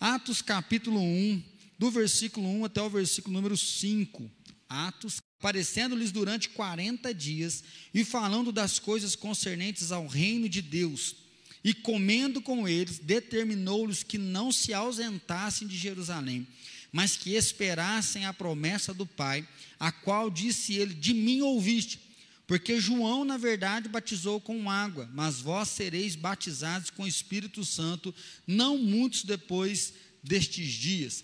Atos capítulo 1, do versículo 1 até o versículo número 5. Atos, aparecendo-lhes durante 40 dias e falando das coisas concernentes ao reino de Deus. E comendo com eles, determinou-lhes que não se ausentassem de Jerusalém, mas que esperassem a promessa do Pai, a qual disse ele: De mim ouviste. Porque João, na verdade, batizou com água, mas vós sereis batizados com o Espírito Santo, não muitos depois destes dias.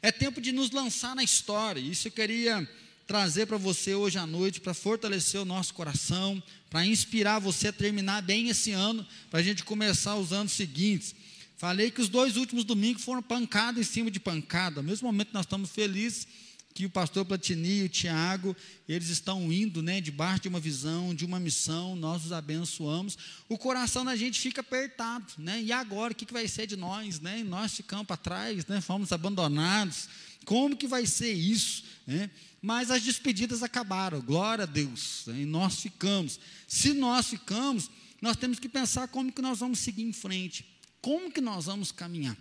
É tempo de nos lançar na história. Isso eu queria trazer para você hoje à noite, para fortalecer o nosso coração, para inspirar você a terminar bem esse ano, para a gente começar os anos seguintes. Falei que os dois últimos domingos foram pancada em cima de pancada. Ao mesmo momento nós estamos felizes que o pastor Platini e o Tiago, eles estão indo, né, debaixo de uma visão, de uma missão, nós os abençoamos. O coração da gente fica apertado, né? E agora o que, que vai ser de nós, né? nós ficamos para trás, né? Fomos abandonados. Como que vai ser isso, né? Mas as despedidas acabaram, glória a Deus, né? e nós ficamos. Se nós ficamos, nós temos que pensar como que nós vamos seguir em frente, como que nós vamos caminhar.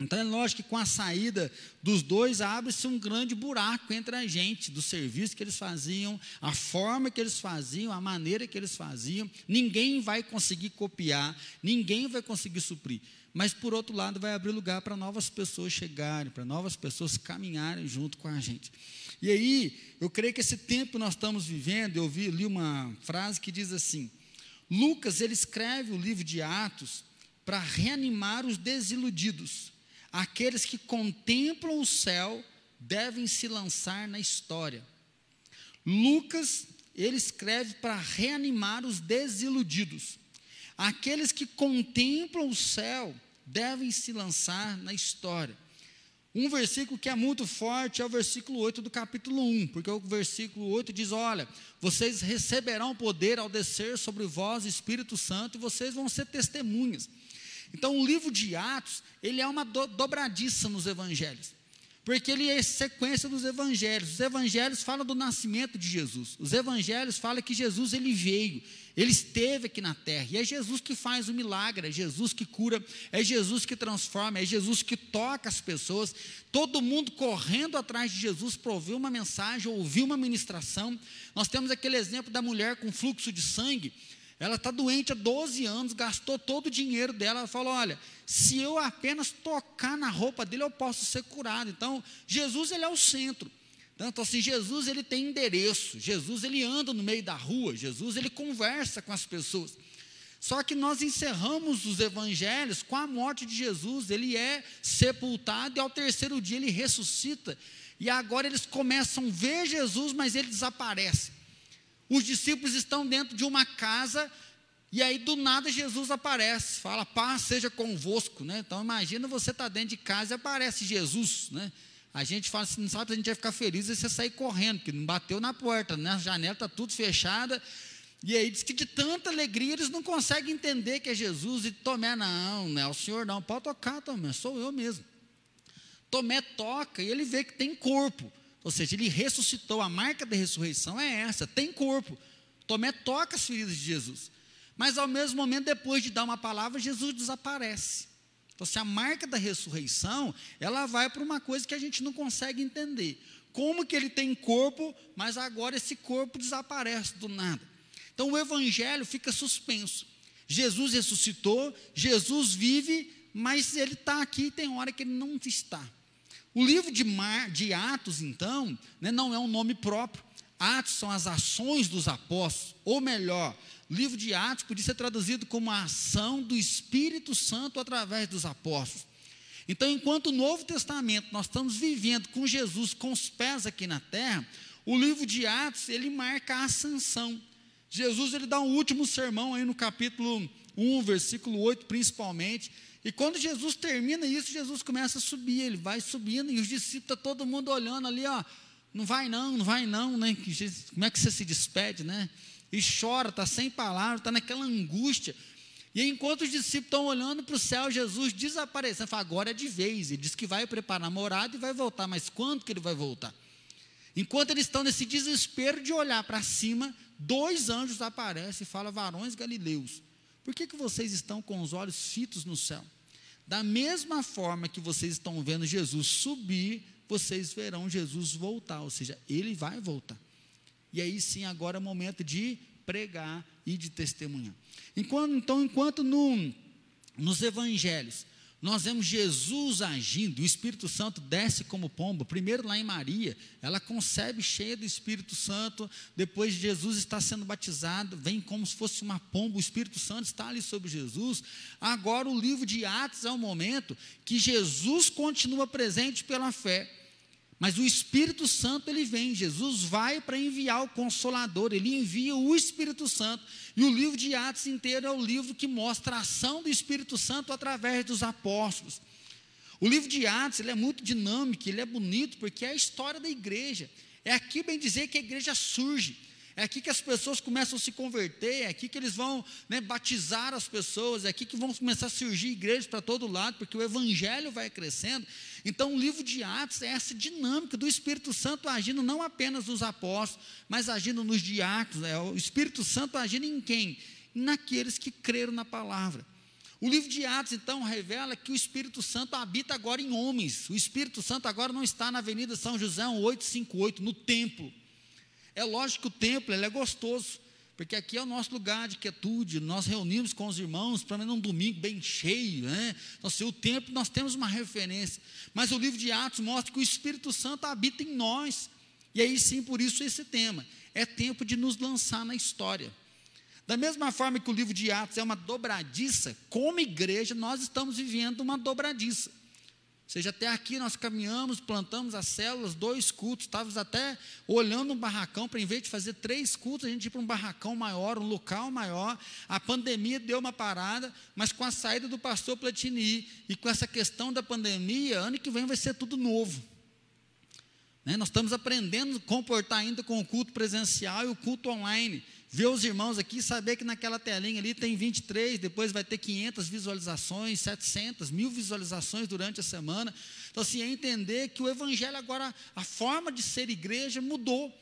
Então é lógico que com a saída dos dois abre-se um grande buraco entre a gente, do serviço que eles faziam, a forma que eles faziam, a maneira que eles faziam. Ninguém vai conseguir copiar, ninguém vai conseguir suprir. Mas por outro lado, vai abrir lugar para novas pessoas chegarem, para novas pessoas caminharem junto com a gente. E aí, eu creio que esse tempo que nós estamos vivendo, eu vi, li uma frase que diz assim: Lucas ele escreve o livro de Atos para reanimar os desiludidos aqueles que contemplam o céu devem se lançar na história. Lucas, ele escreve para reanimar os desiludidos. Aqueles que contemplam o céu devem se lançar na história. Um versículo que é muito forte é o versículo 8 do capítulo 1, porque o versículo 8 diz: Olha, vocês receberão poder ao descer sobre vós o Espírito Santo e vocês vão ser testemunhas. Então, o livro de Atos, ele é uma do, dobradiça nos evangelhos. Porque ele é sequência dos evangelhos. Os evangelhos falam do nascimento de Jesus. Os evangelhos falam que Jesus ele veio, ele esteve aqui na terra. E é Jesus que faz o milagre, é Jesus que cura, é Jesus que transforma, é Jesus que toca as pessoas. Todo mundo correndo atrás de Jesus para ouvir uma mensagem, ouvir uma ministração. Nós temos aquele exemplo da mulher com fluxo de sangue. Ela está doente há 12 anos, gastou todo o dinheiro dela. Ela falou: Olha, se eu apenas tocar na roupa dele, eu posso ser curado. Então, Jesus, ele é o centro. Então, assim, Jesus, ele tem endereço. Jesus, ele anda no meio da rua. Jesus, ele conversa com as pessoas. Só que nós encerramos os evangelhos com a morte de Jesus. Ele é sepultado e ao terceiro dia ele ressuscita. E agora eles começam a ver Jesus, mas ele desaparece. Os discípulos estão dentro de uma casa e aí do nada Jesus aparece, fala, paz seja convosco, né? Então imagina você tá dentro de casa e aparece Jesus, né? A gente fala assim, não sabe se a gente vai ficar feliz e você sair correndo, porque não bateu na porta, né? A janela está tudo fechada. E aí diz que de tanta alegria eles não conseguem entender que é Jesus e Tomé, não, não é o Senhor não, pode tocar Tomé, sou eu mesmo. Tomé toca e ele vê que tem corpo. Ou seja, ele ressuscitou, a marca da ressurreição é essa, tem corpo. Tomé toca as feridas de Jesus. Mas ao mesmo momento, depois de dar uma palavra, Jesus desaparece. Então, se a marca da ressurreição, ela vai para uma coisa que a gente não consegue entender. Como que ele tem corpo, mas agora esse corpo desaparece do nada. Então o evangelho fica suspenso. Jesus ressuscitou, Jesus vive, mas ele está aqui e tem hora que ele não está. O livro de, Mar, de Atos, então, né, não é um nome próprio. Atos são as ações dos apóstolos, ou melhor, livro de Atos podia ser traduzido como a ação do Espírito Santo através dos apóstolos. Então, enquanto o Novo Testamento nós estamos vivendo com Jesus com os pés aqui na terra, o livro de Atos, ele marca a ascensão. Jesus ele dá um último sermão aí no capítulo 1, versículo 8, principalmente, e quando Jesus termina isso, Jesus começa a subir, ele vai subindo, e os discípulos, está todo mundo olhando ali, ó, não vai não, não vai não, né? Como é que você se despede, né? E chora, está sem palavras, está naquela angústia. E enquanto os discípulos estão olhando para o céu, Jesus desaparecendo, fala, agora é de vez. Ele diz que vai preparar a morada e vai voltar, mas quando que ele vai voltar? Enquanto eles estão nesse desespero de olhar para cima, dois anjos aparecem e falam, varões galileus, por que, que vocês estão com os olhos fitos no céu? Da mesma forma que vocês estão vendo Jesus subir, vocês verão Jesus voltar, ou seja, ele vai voltar. E aí sim, agora é o momento de pregar e de testemunhar. Enquanto, então, enquanto no, nos evangelhos nós vemos Jesus agindo, o Espírito Santo desce como pomba, primeiro lá em Maria, ela concebe cheia do Espírito Santo, depois Jesus está sendo batizado, vem como se fosse uma pomba, o Espírito Santo está ali sobre Jesus. Agora o livro de Atos é o momento que Jesus continua presente pela fé. Mas o Espírito Santo ele vem, Jesus vai para enviar o consolador, ele envia o Espírito Santo. E o livro de Atos inteiro é o livro que mostra a ação do Espírito Santo através dos apóstolos. O livro de Atos ele é muito dinâmico, ele é bonito, porque é a história da igreja. É aqui bem dizer que a igreja surge. É aqui que as pessoas começam a se converter, é aqui que eles vão né, batizar as pessoas, é aqui que vão começar a surgir igrejas para todo lado, porque o evangelho vai crescendo. Então, o livro de Atos é essa dinâmica do Espírito Santo agindo não apenas nos apóstolos, mas agindo nos diáconos. É o Espírito Santo agindo em quem? Naqueles que creram na palavra. O livro de Atos, então, revela que o Espírito Santo habita agora em homens. O Espírito Santo agora não está na Avenida São José 858, no templo. É lógico que o templo ele é gostoso, porque aqui é o nosso lugar de quietude, nós reunimos com os irmãos, para um domingo bem cheio, né? Então, se o templo nós temos uma referência, mas o livro de Atos mostra que o Espírito Santo habita em nós, e aí sim, por isso esse tema, é tempo de nos lançar na história. Da mesma forma que o livro de Atos é uma dobradiça, como igreja, nós estamos vivendo uma dobradiça seja, até aqui nós caminhamos, plantamos as células, dois cultos, estávamos até olhando um barracão, para em vez de fazer três cultos, a gente ir para um barracão maior, um local maior. A pandemia deu uma parada, mas com a saída do pastor Platini e com essa questão da pandemia, ano que vem vai ser tudo novo. Né? Nós estamos aprendendo a comportar ainda com o culto presencial e o culto online ver os irmãos aqui, saber que naquela telinha ali tem 23, depois vai ter 500 visualizações, 700, mil visualizações durante a semana. Então, assim, é entender que o Evangelho agora, a forma de ser igreja mudou.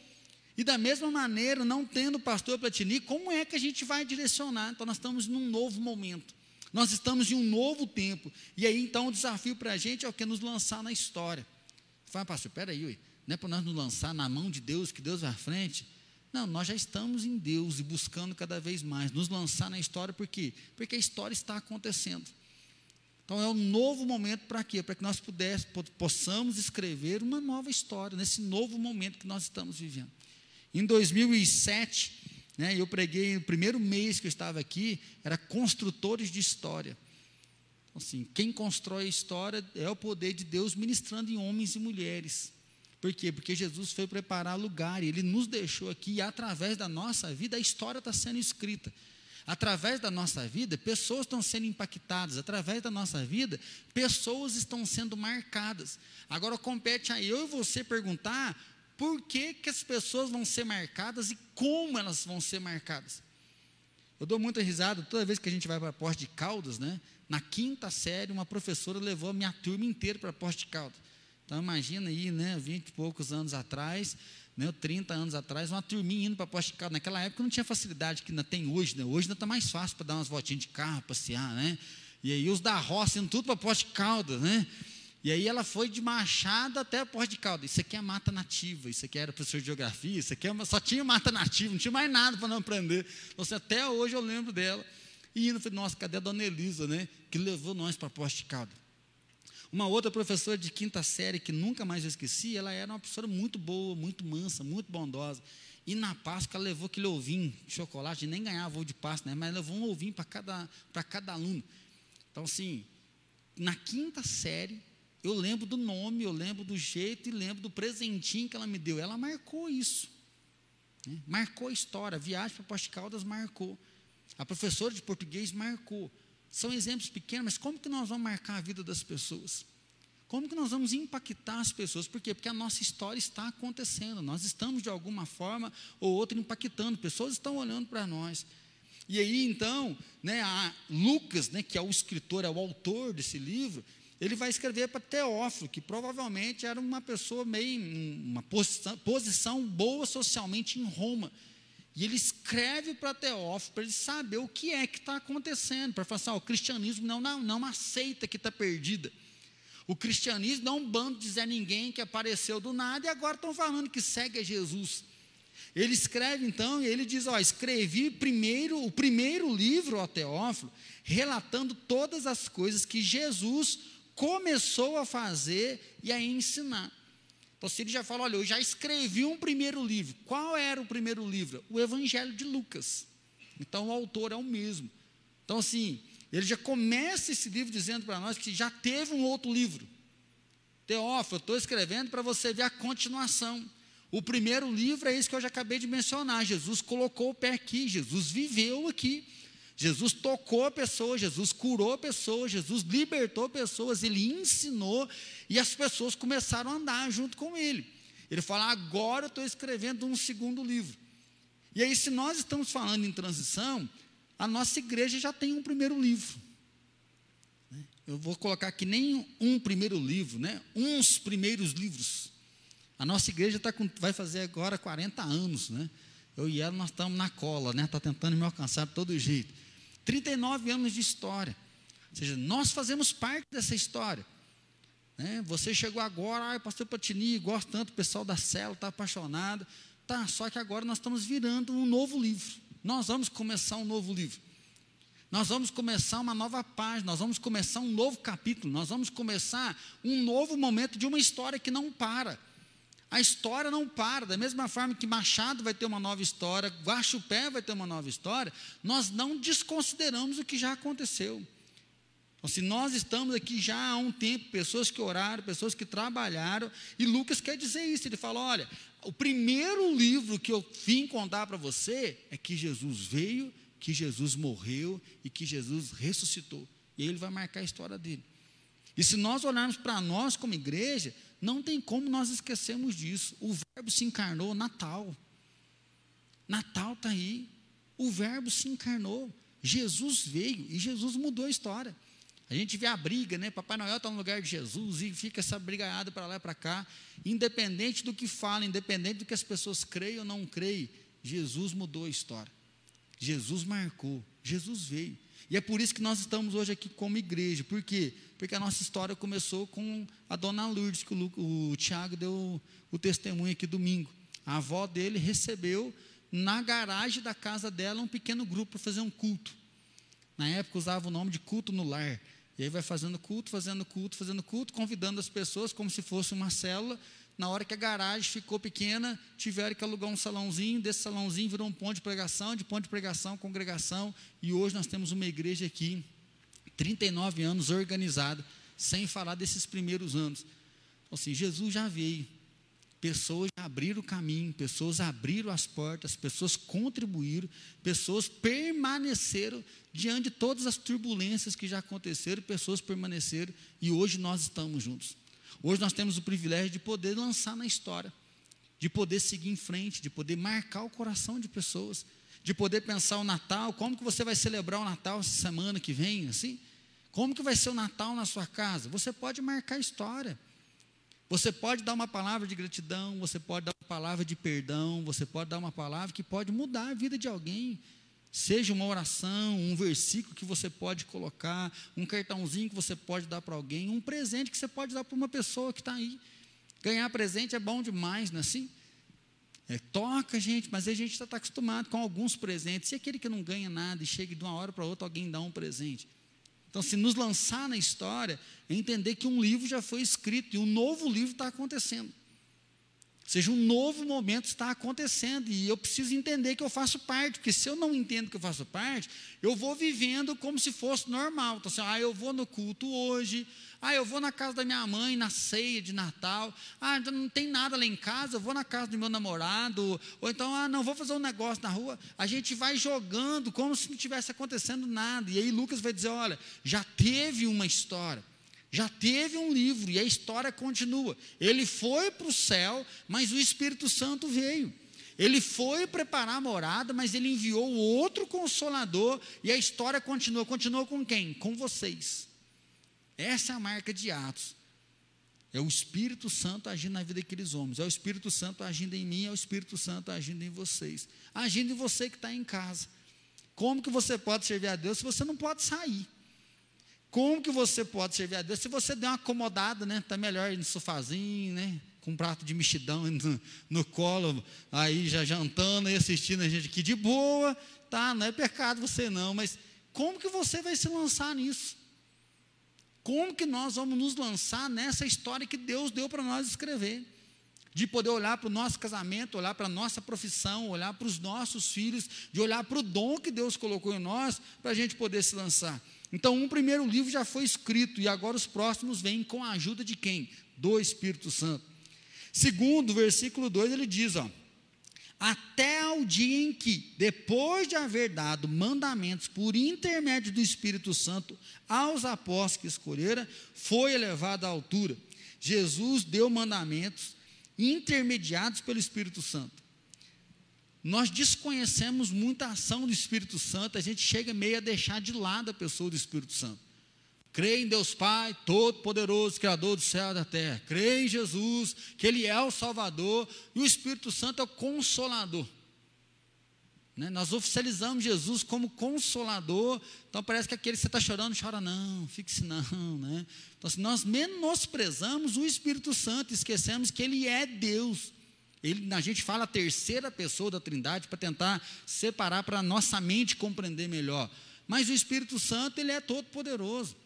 E da mesma maneira, não tendo pastor Platini, como é que a gente vai direcionar? Então, nós estamos num novo momento. Nós estamos em um novo tempo. E aí, então, o desafio para a gente é o que? Nos lançar na história. Fala, pastor, peraí, não é para nós nos lançar na mão de Deus, que Deus vai à frente? Não, nós já estamos em Deus e buscando cada vez mais nos lançar na história, por quê? Porque a história está acontecendo. Então é um novo momento para quê? Para que nós pudéssemos, possamos escrever uma nova história nesse novo momento que nós estamos vivendo. Em 2007, né, eu preguei, no primeiro mês que eu estava aqui, era construtores de história. Então, assim, quem constrói a história é o poder de Deus ministrando em homens e mulheres. Por quê? Porque Jesus foi preparar lugar e ele nos deixou aqui e através da nossa vida a história está sendo escrita. Através da nossa vida, pessoas estão sendo impactadas. Através da nossa vida, pessoas estão sendo marcadas. Agora compete a eu e você perguntar por que, que as pessoas vão ser marcadas e como elas vão ser marcadas. Eu dou muita risada toda vez que a gente vai para a Porta de Caldas, né? Na quinta série, uma professora levou a minha turma inteira para a Porta de Caldas. Então imagina aí, né, 20 e poucos anos atrás, né, 30 anos atrás, uma turminha indo para Poste de Caldas. Naquela época não tinha facilidade que ainda tem hoje, né? Hoje ainda está mais fácil para dar umas voltinhas de carro, passear, né? E aí os da roça indo tudo para Poste de Caldas, né? E aí ela foi de Machado até a Porta de Caldas. Isso aqui é mata nativa, isso aqui era professor de geografia, isso aqui é uma, só tinha mata nativa, não tinha mais nada para não aprender. Então, assim, até hoje eu lembro dela. E indo, falei, nossa, cadê a dona Elisa, né? Que levou nós para Poste de Caldas. Uma outra professora de quinta série, que nunca mais eu esqueci, ela era uma professora muito boa, muito mansa, muito bondosa. E na Páscoa ela levou aquele ovinho de chocolate, nem ganhava ovo de Páscoa, né? mas levou um ovinho para cada, cada aluno. Então, assim, na quinta série, eu lembro do nome, eu lembro do jeito e lembro do presentinho que ela me deu. Ela marcou isso. Né? Marcou a história. A viagem para Poste Caldas marcou. A professora de português marcou. São exemplos pequenos, mas como que nós vamos marcar a vida das pessoas? Como que nós vamos impactar as pessoas? Por quê? Porque a nossa história está acontecendo. Nós estamos, de alguma forma ou outra, impactando. Pessoas estão olhando para nós. E aí, então, né, Lucas, né, que é o escritor, é o autor desse livro, ele vai escrever para Teófilo, que provavelmente era uma pessoa meio, uma posição, posição boa socialmente em Roma. E ele escreve para Teófilo para ele saber o que é que está acontecendo, para falar assim, ó, o cristianismo não, não, não aceita que está perdida. O cristianismo não é um bando de Zé Ninguém que apareceu do nada e agora estão falando que segue a Jesus. Ele escreve então, e ele diz: ó, escrevi primeiro o primeiro livro ao Teófilo, relatando todas as coisas que Jesus começou a fazer e a ensinar. Ele já fala, olha, eu já escrevi um primeiro livro. Qual era o primeiro livro? O Evangelho de Lucas. Então, o autor é o mesmo. Então, assim, ele já começa esse livro dizendo para nós que já teve um outro livro. Teófilo, eu estou escrevendo para você ver a continuação. O primeiro livro é isso que eu já acabei de mencionar. Jesus colocou o pé aqui, Jesus viveu aqui. Jesus tocou a pessoa, Jesus curou a pessoa, Jesus libertou pessoas, ele ensinou e as pessoas começaram a andar junto com ele. Ele fala: agora eu estou escrevendo um segundo livro. E aí, se nós estamos falando em transição, a nossa igreja já tem um primeiro livro. Eu vou colocar aqui nem um primeiro livro, né? Uns primeiros livros. A nossa igreja tá com, vai fazer agora 40 anos, né? Eu e ela, nós estamos na cola, né? Está tentando me alcançar de todo jeito. 39 anos de história. Ou seja, nós fazemos parte dessa história. Né? Você chegou agora, ah, pastor Patini, gosto tanto, o pessoal da célula está apaixonado. Tá, só que agora nós estamos virando um novo livro. Nós vamos começar um novo livro. Nós vamos começar uma nova página, nós vamos começar um novo capítulo, nós vamos começar um novo momento de uma história que não para. A história não para, da mesma forma que Machado vai ter uma nova história, Guaxupé vai ter uma nova história, nós não desconsideramos o que já aconteceu. Então, se nós estamos aqui já há um tempo, pessoas que oraram, pessoas que trabalharam, e Lucas quer dizer isso, ele fala: olha, o primeiro livro que eu vim contar para você é que Jesus veio, que Jesus morreu e que Jesus ressuscitou. E ele vai marcar a história dele. E se nós olharmos para nós como igreja, não tem como nós esquecermos disso. O Verbo se encarnou, Natal. Natal está aí. O Verbo se encarnou. Jesus veio e Jesus mudou a história. A gente vê a briga, né? Papai Noel está no lugar de Jesus e fica essa brigaiada para lá e para cá. Independente do que fala, independente do que as pessoas creem ou não creem, Jesus mudou a história. Jesus marcou. Jesus veio. E é por isso que nós estamos hoje aqui como igreja. Por quê? Porque a nossa história começou com a dona Lourdes, que o, o Tiago deu o testemunho aqui domingo. A avó dele recebeu na garagem da casa dela um pequeno grupo para fazer um culto. Na época usava o nome de culto no lar. E aí vai fazendo culto, fazendo culto, fazendo culto, convidando as pessoas como se fosse uma célula. Na hora que a garagem ficou pequena, tiveram que alugar um salãozinho, desse salãozinho virou um ponto de pregação, de ponto de pregação, congregação, e hoje nós temos uma igreja aqui, 39 anos organizada, sem falar desses primeiros anos. Então, assim, Jesus já veio, pessoas abriram o caminho, pessoas abriram as portas, pessoas contribuíram, pessoas permaneceram diante de todas as turbulências que já aconteceram, pessoas permaneceram e hoje nós estamos juntos. Hoje nós temos o privilégio de poder lançar na história, de poder seguir em frente, de poder marcar o coração de pessoas, de poder pensar o Natal, como que você vai celebrar o Natal semana que vem, assim? Como que vai ser o Natal na sua casa? Você pode marcar a história. Você pode dar uma palavra de gratidão, você pode dar uma palavra de perdão, você pode dar uma palavra que pode mudar a vida de alguém. Seja uma oração, um versículo que você pode colocar, um cartãozinho que você pode dar para alguém, um presente que você pode dar para uma pessoa que está aí. Ganhar presente é bom demais, não é assim? É, toca, gente, mas a gente está tá acostumado com alguns presentes. E aquele que não ganha nada e chega de uma hora para outra, alguém dá um presente. Então, se nos lançar na história, é entender que um livro já foi escrito e um novo livro está acontecendo seja, um novo momento está acontecendo e eu preciso entender que eu faço parte, porque se eu não entendo que eu faço parte, eu vou vivendo como se fosse normal. Então, assim, ah, eu vou no culto hoje, ah, eu vou na casa da minha mãe na ceia de Natal, ah, então não tem nada lá em casa, eu vou na casa do meu namorado, ou então, ah, não, vou fazer um negócio na rua. A gente vai jogando como se não tivesse acontecendo nada. E aí Lucas vai dizer: olha, já teve uma história. Já teve um livro e a história continua. Ele foi para o céu, mas o Espírito Santo veio. Ele foi preparar a morada, mas ele enviou outro consolador e a história continua. Continua com quem? Com vocês. Essa é a marca de Atos. É o Espírito Santo agindo na vida daqueles homens. É o Espírito Santo agindo em mim, é o Espírito Santo agindo em vocês. Agindo em você que está em casa. Como que você pode servir a Deus se você não pode sair? Como que você pode servir a Deus se você der uma acomodada, né? Está melhor no sofazinho, né? Com um prato de mexidão no, no colo, aí já jantando e assistindo a gente aqui de boa, tá? Não é pecado você não, mas como que você vai se lançar nisso? Como que nós vamos nos lançar nessa história que Deus deu para nós escrever? De poder olhar para o nosso casamento, olhar para a nossa profissão, olhar para os nossos filhos, de olhar para o dom que Deus colocou em nós, para a gente poder se lançar. Então, um primeiro livro já foi escrito, e agora os próximos vêm com a ajuda de quem? Do Espírito Santo. Segundo, versículo 2, ele diz: ó, até ao dia em que, depois de haver dado mandamentos por intermédio do Espírito Santo aos apóstolos que escolhera, foi elevado à altura. Jesus deu mandamentos intermediados pelo Espírito Santo. Nós desconhecemos muita ação do Espírito Santo, a gente chega meio a deixar de lado a pessoa do Espírito Santo. Crê em Deus Pai, Todo-Poderoso, Criador do céu e da terra. Crê em Jesus, que Ele é o Salvador, e o Espírito Santo é o Consolador. Né? Nós oficializamos Jesus como Consolador, então parece que aquele que você está chorando, chora não, fique-se não. Né? Então, assim, nós menosprezamos o Espírito Santo, esquecemos que Ele é Deus. Ele, a gente fala a terceira pessoa da Trindade para tentar separar para a nossa mente compreender melhor. Mas o Espírito Santo, ele é todo poderoso.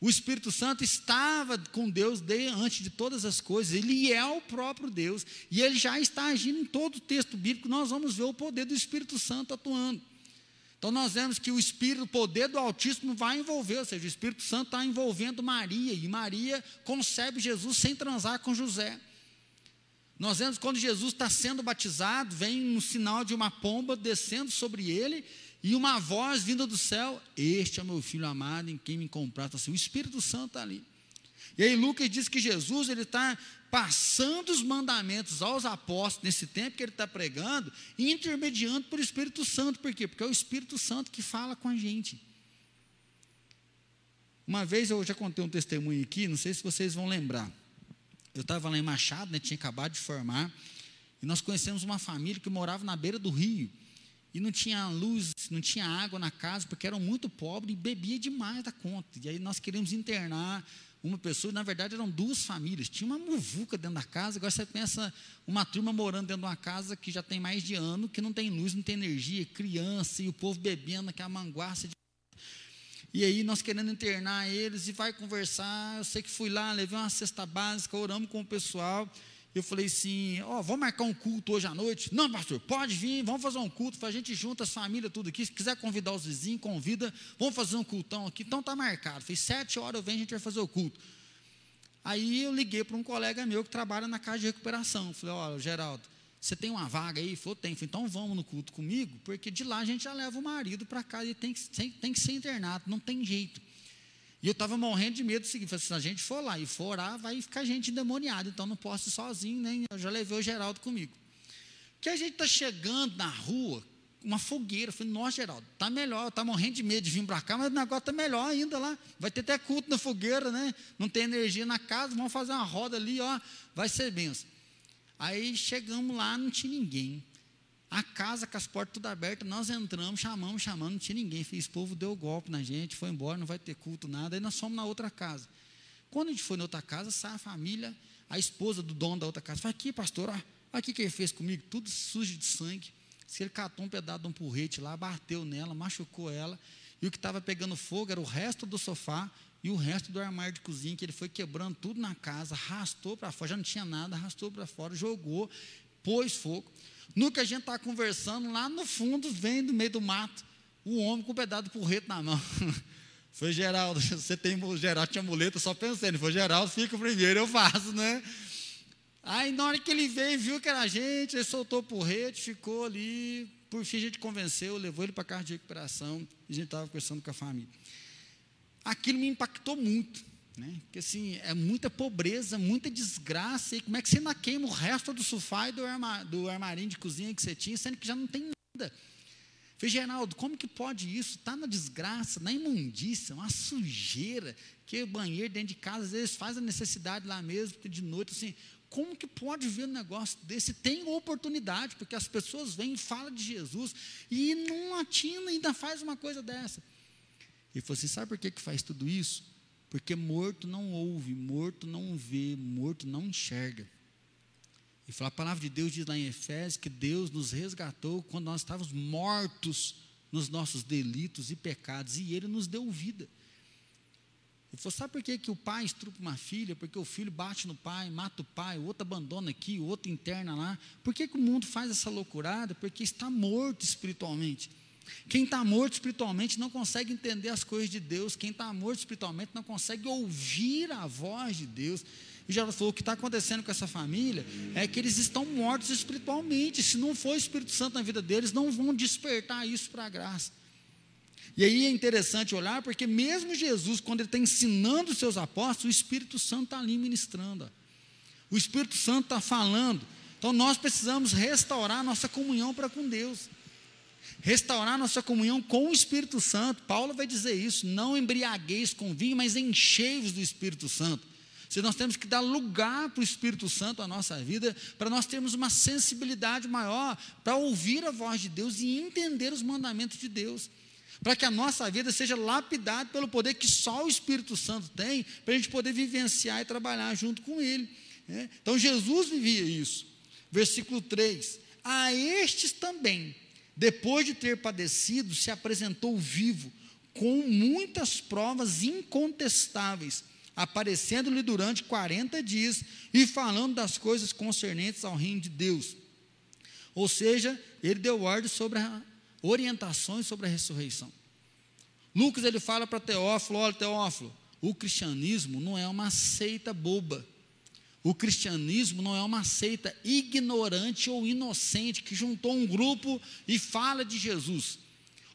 O Espírito Santo estava com Deus desde antes de todas as coisas, ele é o próprio Deus, e ele já está agindo em todo o texto bíblico, nós vamos ver o poder do Espírito Santo atuando. Então nós vemos que o Espírito, o poder do Altíssimo vai envolver, ou seja, o Espírito Santo está envolvendo Maria, e Maria concebe Jesus sem transar com José. Nós vemos quando Jesus está sendo batizado, vem um sinal de uma pomba descendo sobre ele, e uma voz vinda do céu: Este é meu filho amado, em quem me comprato. Assim, o Espírito Santo está ali. E aí Lucas diz que Jesus ele está passando os mandamentos aos apóstolos nesse tempo que ele está pregando, intermediando por Espírito Santo. Por quê? Porque é o Espírito Santo que fala com a gente. Uma vez eu já contei um testemunho aqui, não sei se vocês vão lembrar. Eu estava lá em Machado, né, tinha acabado de formar, e nós conhecemos uma família que morava na beira do rio. E não tinha luz, não tinha água na casa, porque eram muito pobres e bebia demais da conta. E aí nós queríamos internar uma pessoa, na verdade eram duas famílias. Tinha uma muvuca dentro da casa. Agora você pensa uma turma morando dentro de uma casa que já tem mais de ano, que não tem luz, não tem energia, criança, e o povo bebendo aquela manguaça de e aí nós querendo internar eles e vai conversar. Eu sei que fui lá, levei uma cesta básica, oramos com o pessoal. Eu falei assim: Ó, oh, vamos marcar um culto hoje à noite? Não, pastor, pode vir, vamos fazer um culto. A gente junta as famílias, tudo aqui. Se quiser convidar os vizinhos, convida. Vamos fazer um cultão aqui. Então tá marcado. Fez sete horas, eu venho, a gente vai fazer o culto. Aí eu liguei para um colega meu que trabalha na casa de recuperação. Falei: Ó, oh, Geraldo, você tem uma vaga aí? Falou: tem. Falei, então vamos no culto comigo, porque de lá a gente já leva o marido para casa e tem que, tem, que ser internado, não tem jeito. E eu estava morrendo de medo do seguinte: se a gente for lá e for orar, vai ficar gente endemoniada, então não posso ir sozinho, nem. Eu já levei o Geraldo comigo. Que a gente está chegando na rua, uma fogueira. Eu falei, nossa, Geraldo, está melhor, está morrendo de medo de vir para cá, mas o negócio está melhor ainda lá. Vai ter até culto na fogueira, né? Não tem energia na casa, vamos fazer uma roda ali, ó, vai ser benção. Aí chegamos lá, não tinha ninguém. A casa com as portas tudo abertas, nós entramos, chamamos, chamando, não tinha ninguém. Esse povo deu golpe na gente, foi embora, não vai ter culto, nada. Aí nós fomos na outra casa. Quando a gente foi na outra casa, sai a família, a esposa do dono da outra casa, fala, aqui, pastor, olha aqui que ele fez comigo, tudo sujo de sangue. Se ele catou um pedaço de um porrete lá, bateu nela, machucou ela, e o que estava pegando fogo era o resto do sofá e o resto do armário de cozinha, que ele foi quebrando tudo na casa, arrastou para fora, já não tinha nada, arrastou para fora, jogou, pôs fogo. No que a gente está conversando, lá no fundo, vem do meio do mato, o homem com um pedaço de porreto na mão. Foi Geraldo, você tem Geraldo tinha muleta, só pensando, foi Geraldo, fica primeiro, eu faço, né? Aí na hora que ele veio, viu que era a gente, ele soltou o porrete, ficou ali, por fim a gente convenceu, levou ele para casa de recuperação, e a gente estava conversando com a família. Aquilo me impactou muito. Né? Porque assim, é muita pobreza, muita desgraça. E como é que você ainda queima o resto do sofá e do, arma, do armarinho de cozinha que você tinha, sendo que já não tem nada? Falei, Geraldo, como que pode isso? Está na desgraça, na imundícia, uma sujeira, que banheiro dentro de casa, às vezes faz a necessidade lá mesmo, porque de noite, assim, como que pode ver um negócio desse? Tem oportunidade, porque as pessoas vêm falam de Jesus e não atina, ainda faz uma coisa dessa. Ele falou assim: sabe por que, que faz tudo isso? Porque morto não ouve, morto não vê, morto não enxerga. E fala, a palavra de Deus diz lá em Efésios que Deus nos resgatou quando nós estávamos mortos nos nossos delitos e pecados, e Ele nos deu vida. Ele falou: sabe por que, que o pai estrupa uma filha? Porque o filho bate no pai, mata o pai, o outro abandona aqui, o outro interna lá. Por que, que o mundo faz essa loucurada? Porque está morto espiritualmente. Quem está morto espiritualmente não consegue entender as coisas de Deus. Quem está morto espiritualmente não consegue ouvir a voz de Deus. E já falou: o que está acontecendo com essa família é que eles estão mortos espiritualmente. Se não for o Espírito Santo na vida deles, não vão despertar isso para a graça. E aí é interessante olhar, porque mesmo Jesus, quando ele está ensinando os seus apóstolos, o Espírito Santo está ali ministrando. O Espírito Santo está falando. Então nós precisamos restaurar nossa comunhão para com Deus. Restaurar nossa comunhão com o Espírito Santo. Paulo vai dizer isso: não embriagueis com vinho, mas enchei-vos do Espírito Santo. Se nós temos que dar lugar para o Espírito Santo na nossa vida, para nós termos uma sensibilidade maior para ouvir a voz de Deus e entender os mandamentos de Deus. Para que a nossa vida seja lapidada pelo poder que só o Espírito Santo tem, para a gente poder vivenciar e trabalhar junto com Ele. Né? Então Jesus vivia isso. Versículo 3: A estes também, depois de ter padecido, se apresentou vivo, com muitas provas incontestáveis aparecendo-lhe durante 40 dias e falando das coisas concernentes ao reino de Deus. Ou seja, ele deu ordem sobre a, orientações sobre a ressurreição. Lucas ele fala para Teófilo, olha Teófilo, o cristianismo não é uma seita boba. O cristianismo não é uma seita ignorante ou inocente que juntou um grupo e fala de Jesus.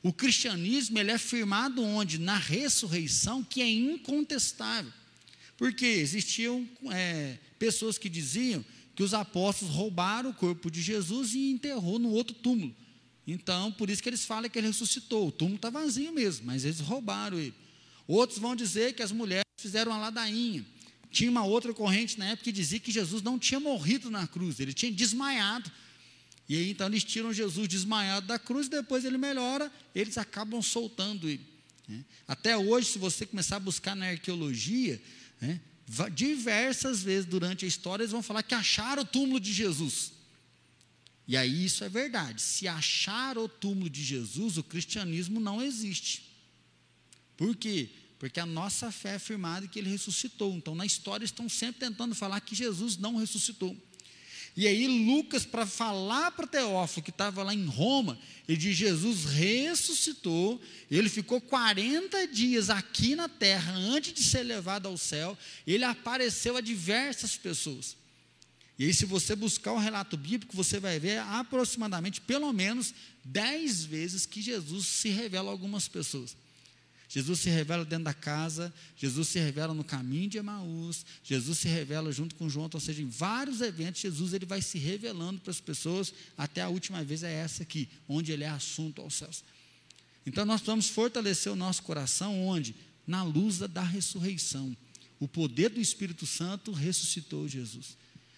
O cristianismo ele é firmado onde? Na ressurreição, que é incontestável. Porque existiam é, pessoas que diziam que os apóstolos roubaram o corpo de Jesus e enterrou no outro túmulo. Então, por isso que eles falam que ele ressuscitou. O túmulo está vazio mesmo, mas eles roubaram ele. Outros vão dizer que as mulheres fizeram uma ladainha. Tinha uma outra corrente na época que dizia que Jesus não tinha morrido na cruz, ele tinha desmaiado. E aí então eles tiram Jesus desmaiado da cruz, depois ele melhora, eles acabam soltando ele. Né? Até hoje, se você começar a buscar na arqueologia, né? Diversas vezes durante a história eles vão falar que acharam o túmulo de Jesus. E aí isso é verdade. Se achar o túmulo de Jesus, o cristianismo não existe. Por quê? Porque a nossa fé é firmada que ele ressuscitou. Então, na história, estão sempre tentando falar que Jesus não ressuscitou. E aí, Lucas, para falar para Teófilo, que estava lá em Roma, ele diz: Jesus ressuscitou, ele ficou 40 dias aqui na terra antes de ser levado ao céu, ele apareceu a diversas pessoas. E aí, se você buscar o relato bíblico, você vai ver aproximadamente, pelo menos, dez vezes que Jesus se revela a algumas pessoas. Jesus se revela dentro da casa, Jesus se revela no caminho de Emaús, Jesus se revela junto com João, ou seja, em vários eventos, Jesus ele vai se revelando para as pessoas, até a última vez é essa aqui, onde ele é assunto aos céus. Então nós precisamos fortalecer o nosso coração onde? Na luz da ressurreição. O poder do Espírito Santo ressuscitou Jesus.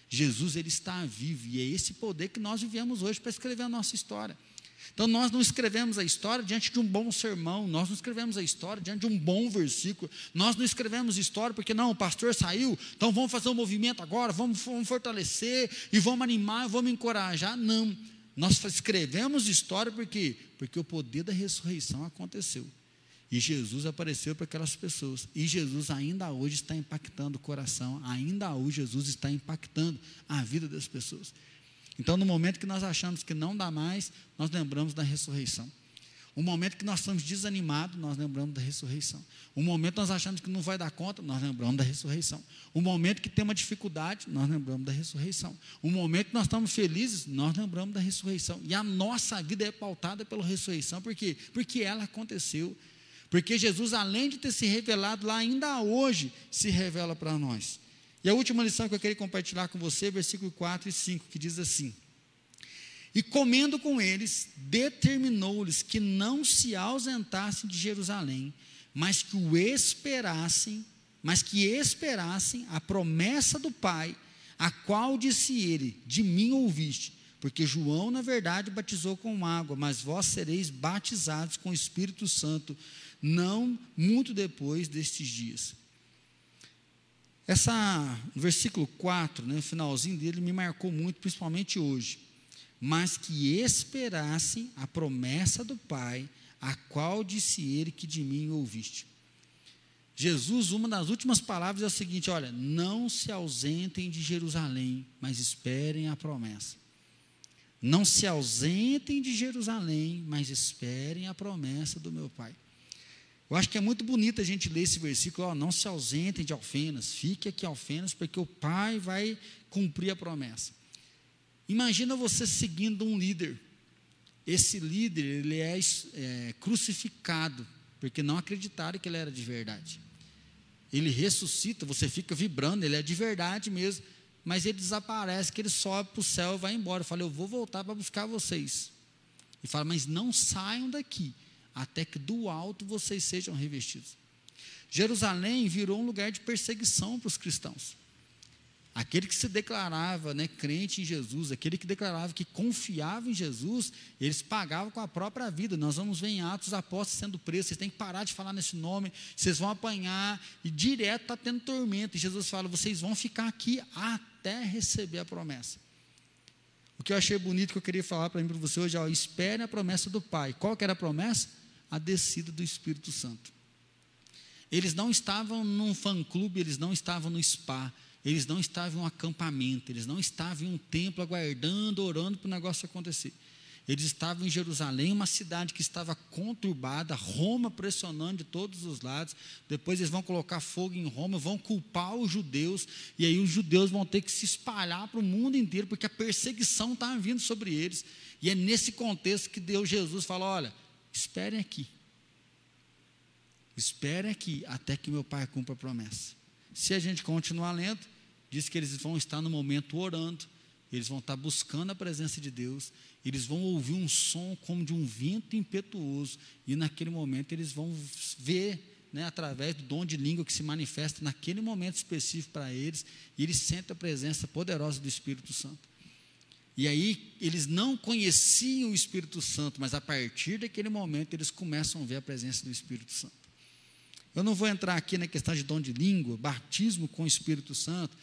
Jesus ele está vivo e é esse poder que nós vivemos hoje para escrever a nossa história. Então nós não escrevemos a história diante de um bom sermão, nós não escrevemos a história diante de um bom versículo, nós não escrevemos história porque não, o pastor saiu, então vamos fazer um movimento agora, vamos, vamos fortalecer e vamos animar, vamos encorajar. Não, nós escrevemos história porque porque o poder da ressurreição aconteceu. E Jesus apareceu para aquelas pessoas. E Jesus ainda hoje está impactando o coração, ainda hoje Jesus está impactando a vida das pessoas. Então, no momento que nós achamos que não dá mais, nós lembramos da ressurreição. O momento que nós estamos desanimados, nós lembramos da ressurreição. O momento que nós achamos que não vai dar conta, nós lembramos da ressurreição. O momento que tem uma dificuldade, nós lembramos da ressurreição. O momento que nós estamos felizes, nós lembramos da ressurreição. E a nossa vida é pautada pela ressurreição, por quê? Porque ela aconteceu. Porque Jesus, além de ter se revelado lá, ainda hoje se revela para nós. E a última lição que eu queria compartilhar com você, versículo 4 e 5, que diz assim: E comendo com eles, determinou-lhes que não se ausentassem de Jerusalém, mas que o esperassem, mas que esperassem a promessa do Pai, a qual disse ele: De mim ouviste. Porque João, na verdade, batizou com água, mas vós sereis batizados com o Espírito Santo, não muito depois destes dias. Essa, no versículo 4, né, o finalzinho dele me marcou muito, principalmente hoje. Mas que esperassem a promessa do Pai, a qual disse ele que de mim ouviste. Jesus, uma das últimas palavras é o seguinte: olha, não se ausentem de Jerusalém, mas esperem a promessa. Não se ausentem de Jerusalém, mas esperem a promessa do meu Pai. Eu acho que é muito bonito a gente ler esse versículo, ó, não se ausentem de Alfenas, fique aqui Alfenas, porque o Pai vai cumprir a promessa. Imagina você seguindo um líder. Esse líder, ele é, é crucificado, porque não acreditaram que ele era de verdade. Ele ressuscita, você fica vibrando, ele é de verdade mesmo, mas ele desaparece, que ele sobe para o céu e vai embora. Fala, eu vou voltar para buscar vocês. E fala, mas não saiam daqui, até que do alto vocês sejam revestidos. Jerusalém virou um lugar de perseguição para os cristãos. Aquele que se declarava né, crente em Jesus, aquele que declarava que confiava em Jesus, eles pagavam com a própria vida. Nós vamos ver em Atos Apóstolos sendo presos, vocês têm que parar de falar nesse nome, vocês vão apanhar, e direto está tendo tormento. E Jesus fala: vocês vão ficar aqui até receber a promessa. O que eu achei bonito que eu queria falar para mim para você hoje é: ó, espere a promessa do Pai. Qual que era a promessa? A descida do Espírito Santo. Eles não estavam num fã-clube, eles não estavam no spa eles não estavam em um acampamento, eles não estavam em um templo aguardando, orando para o negócio acontecer. Eles estavam em Jerusalém, uma cidade que estava conturbada, Roma pressionando de todos os lados. Depois eles vão colocar fogo em Roma, vão culpar os judeus, e aí os judeus vão ter que se espalhar para o mundo inteiro, porque a perseguição estava tá vindo sobre eles. E é nesse contexto que Deus Jesus fala: olha, esperem aqui. Esperem aqui até que meu pai cumpra a promessa. Se a gente continuar lendo, diz que eles vão estar no momento orando, eles vão estar buscando a presença de Deus, eles vão ouvir um som como de um vento impetuoso, e naquele momento eles vão ver, né, através do dom de língua que se manifesta naquele momento específico para eles, e eles sentem a presença poderosa do Espírito Santo. E aí eles não conheciam o Espírito Santo, mas a partir daquele momento eles começam a ver a presença do Espírito Santo. Eu não vou entrar aqui na questão de dom de língua, batismo com o Espírito Santo,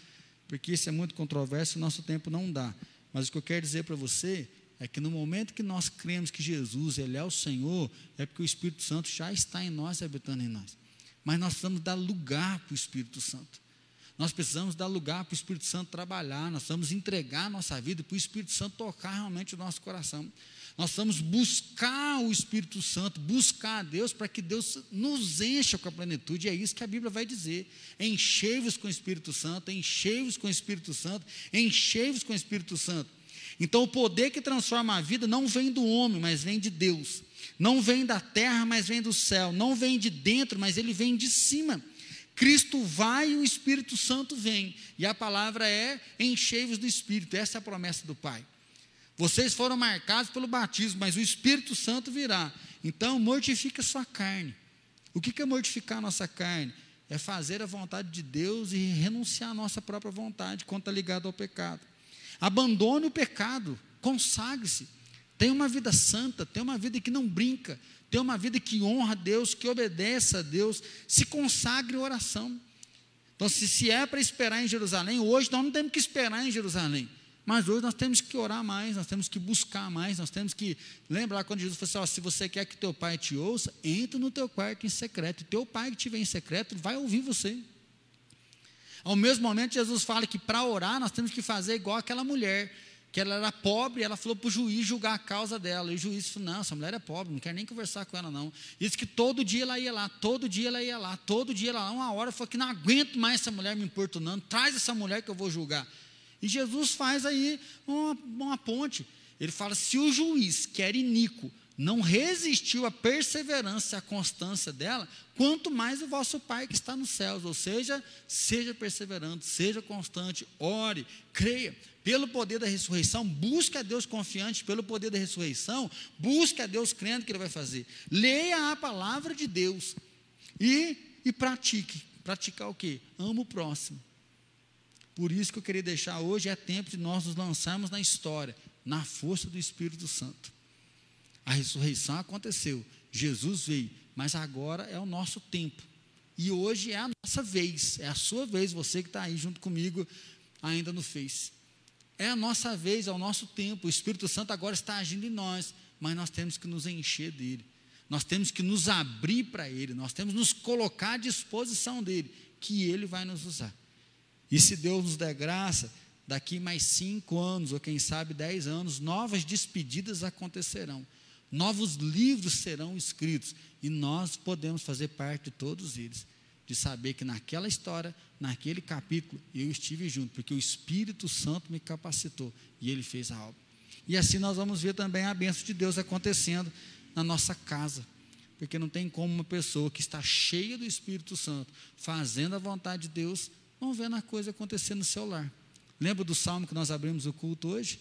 porque isso é muito controverso e nosso tempo não dá. Mas o que eu quero dizer para você é que no momento que nós cremos que Jesus ele é o Senhor, é porque o Espírito Santo já está em nós, habitando em nós. Mas nós precisamos dar lugar para o Espírito Santo. Nós precisamos dar lugar para o Espírito Santo trabalhar, nós precisamos entregar a nossa vida para o Espírito Santo tocar realmente o nosso coração. Nós vamos buscar o Espírito Santo, buscar a Deus para que Deus nos encha com a plenitude. E é isso que a Bíblia vai dizer: enchei-vos com o Espírito Santo, enchei-vos com o Espírito Santo, enchei-vos com o Espírito Santo. Então, o poder que transforma a vida não vem do homem, mas vem de Deus. Não vem da terra, mas vem do céu. Não vem de dentro, mas ele vem de cima. Cristo vai e o Espírito Santo vem. E a palavra é: enchei-vos do Espírito. Essa é a promessa do Pai. Vocês foram marcados pelo batismo, mas o Espírito Santo virá. Então, mortifica sua carne. O que é mortificar a nossa carne? É fazer a vontade de Deus e renunciar à nossa própria vontade quando está ligado ao pecado. Abandone o pecado, consagre-se. Tenha uma vida santa, tenha uma vida que não brinca, tenha uma vida que honra a Deus, que obedeça a Deus, se consagre em oração. Então, se, se é para esperar em Jerusalém, hoje nós não temos que esperar em Jerusalém. Mas hoje nós temos que orar mais, nós temos que buscar mais, nós temos que lembrar quando Jesus falou assim: se você quer que teu pai te ouça, entra no teu quarto em secreto. Teu pai que estiver em secreto vai ouvir você. Ao mesmo momento, Jesus fala que para orar nós temos que fazer igual aquela mulher, que ela era pobre, ela falou para o juiz julgar a causa dela. E o juiz falou: não, essa mulher é pobre, não quero nem conversar com ela, não. Disse que todo dia ela ia lá, todo dia ela ia lá, todo dia ela lá. Uma hora falou que não aguento mais essa mulher me importunando, traz essa mulher que eu vou julgar. E Jesus faz aí uma, uma ponte. Ele fala: se o juiz, que era iníquo, não resistiu à perseverança e à constância dela, quanto mais o vosso Pai que está nos céus. Ou seja, seja perseverante, seja constante, ore, creia. Pelo poder da ressurreição, busque a Deus confiante, pelo poder da ressurreição, busque a Deus crendo que Ele vai fazer. Leia a palavra de Deus e, e pratique. Praticar o quê? Amo o próximo. Por isso que eu queria deixar hoje é tempo de nós nos lançarmos na história, na força do Espírito Santo. A ressurreição aconteceu, Jesus veio, mas agora é o nosso tempo. E hoje é a nossa vez, é a sua vez, você que está aí junto comigo, ainda no Face. É a nossa vez, é o nosso tempo. O Espírito Santo agora está agindo em nós, mas nós temos que nos encher dele. Nós temos que nos abrir para ele, nós temos que nos colocar à disposição dele, que ele vai nos usar. E se Deus nos der graça, daqui mais cinco anos, ou quem sabe dez anos, novas despedidas acontecerão novos livros serão escritos e nós podemos fazer parte de todos eles, de saber que naquela história, naquele capítulo, eu estive junto, porque o Espírito Santo me capacitou e ele fez a obra. E assim nós vamos ver também a bênção de Deus acontecendo na nossa casa, porque não tem como uma pessoa que está cheia do Espírito Santo, fazendo a vontade de Deus, não vendo a coisa acontecer no seu lar. Lembra do salmo que nós abrimos o culto hoje?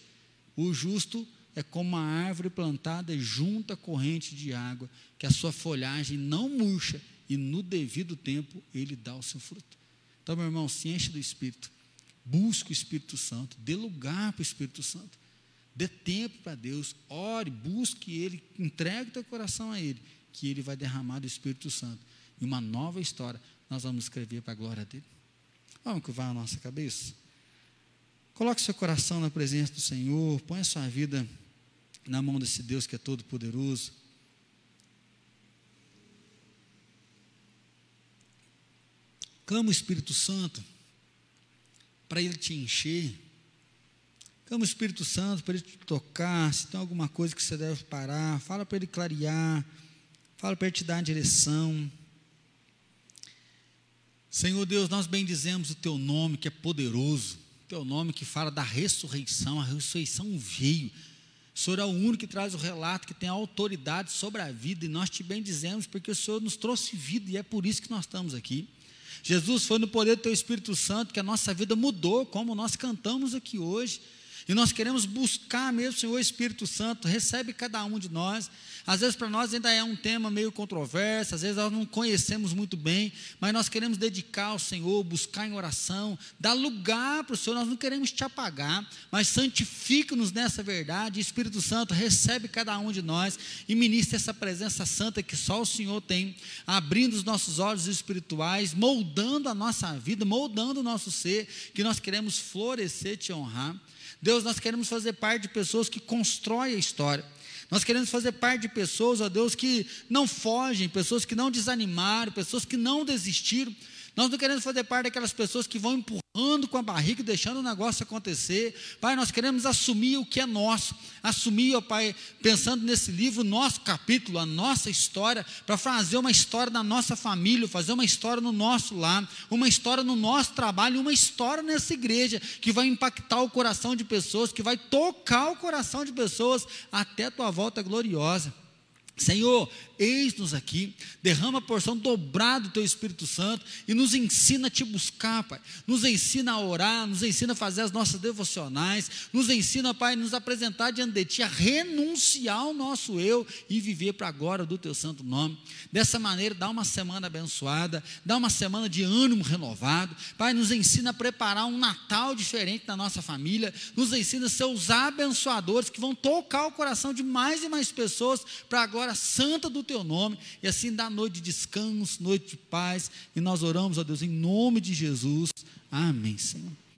O justo é como uma árvore plantada junto à corrente de água, que a sua folhagem não murcha e no devido tempo ele dá o seu fruto. Então, meu irmão, se enche do Espírito, busque o Espírito Santo, dê lugar para o Espírito Santo, dê tempo para Deus, ore, busque Ele, entregue teu coração a Ele, que Ele vai derramar do Espírito Santo. E uma nova história nós vamos escrever para a glória dele. Vamos curvar a nossa cabeça? Coloque seu coração na presença do Senhor, põe a sua vida na mão desse Deus que é todo poderoso. Clama o Espírito Santo para ele te encher. Clama o Espírito Santo para ele te tocar. Se tem alguma coisa que você deve parar, fala para ele clarear. Fala para ele te dar uma direção. Senhor Deus, nós bendizemos o teu nome que é poderoso. Teu nome que fala da ressurreição. A ressurreição veio o Senhor é o único que traz o relato, que tem autoridade sobre a vida, e nós te bendizemos, porque o Senhor nos trouxe vida, e é por isso que nós estamos aqui. Jesus foi no poder do Teu Espírito Santo que a nossa vida mudou, como nós cantamos aqui hoje. E nós queremos buscar mesmo, Senhor Espírito Santo, recebe cada um de nós. Às vezes para nós ainda é um tema meio controverso, às vezes nós não conhecemos muito bem, mas nós queremos dedicar ao Senhor, buscar em oração, dar lugar para o Senhor, nós não queremos te apagar, mas santifica-nos nessa verdade. Espírito Santo, recebe cada um de nós e ministra essa presença santa que só o Senhor tem, abrindo os nossos olhos espirituais, moldando a nossa vida, moldando o nosso ser, que nós queremos florescer, te honrar. Deus, nós queremos fazer parte de pessoas que constroem a história. Nós queremos fazer parte de pessoas, ó Deus, que não fogem, pessoas que não desanimaram, pessoas que não desistiram. Nós não queremos fazer parte daquelas pessoas que vão empurrando com a barriga deixando o negócio acontecer. Pai, nós queremos assumir o que é nosso. Assumir, ó Pai, pensando nesse livro, nosso capítulo, a nossa história, para fazer uma história da nossa família, fazer uma história no nosso lar, uma história no nosso trabalho, uma história nessa igreja que vai impactar o coração de pessoas, que vai tocar o coração de pessoas até a tua volta gloriosa. Senhor, eis-nos aqui, derrama a porção dobrada do Teu Espírito Santo e nos ensina a Te buscar, Pai. Nos ensina a orar, nos ensina a fazer as nossas devocionais, nos ensina, Pai, a nos apresentar diante de Ti, a renunciar ao nosso eu e viver para agora do Teu santo nome. Dessa maneira, dá uma semana abençoada, dá uma semana de ânimo renovado. Pai, nos ensina a preparar um Natal diferente na nossa família, nos ensina a ser os abençoadores que vão tocar o coração de mais e mais pessoas para agora glória santa do teu nome, e assim dá noite de descanso, noite de paz, e nós oramos, ó Deus, em nome de Jesus. Amém, Senhor.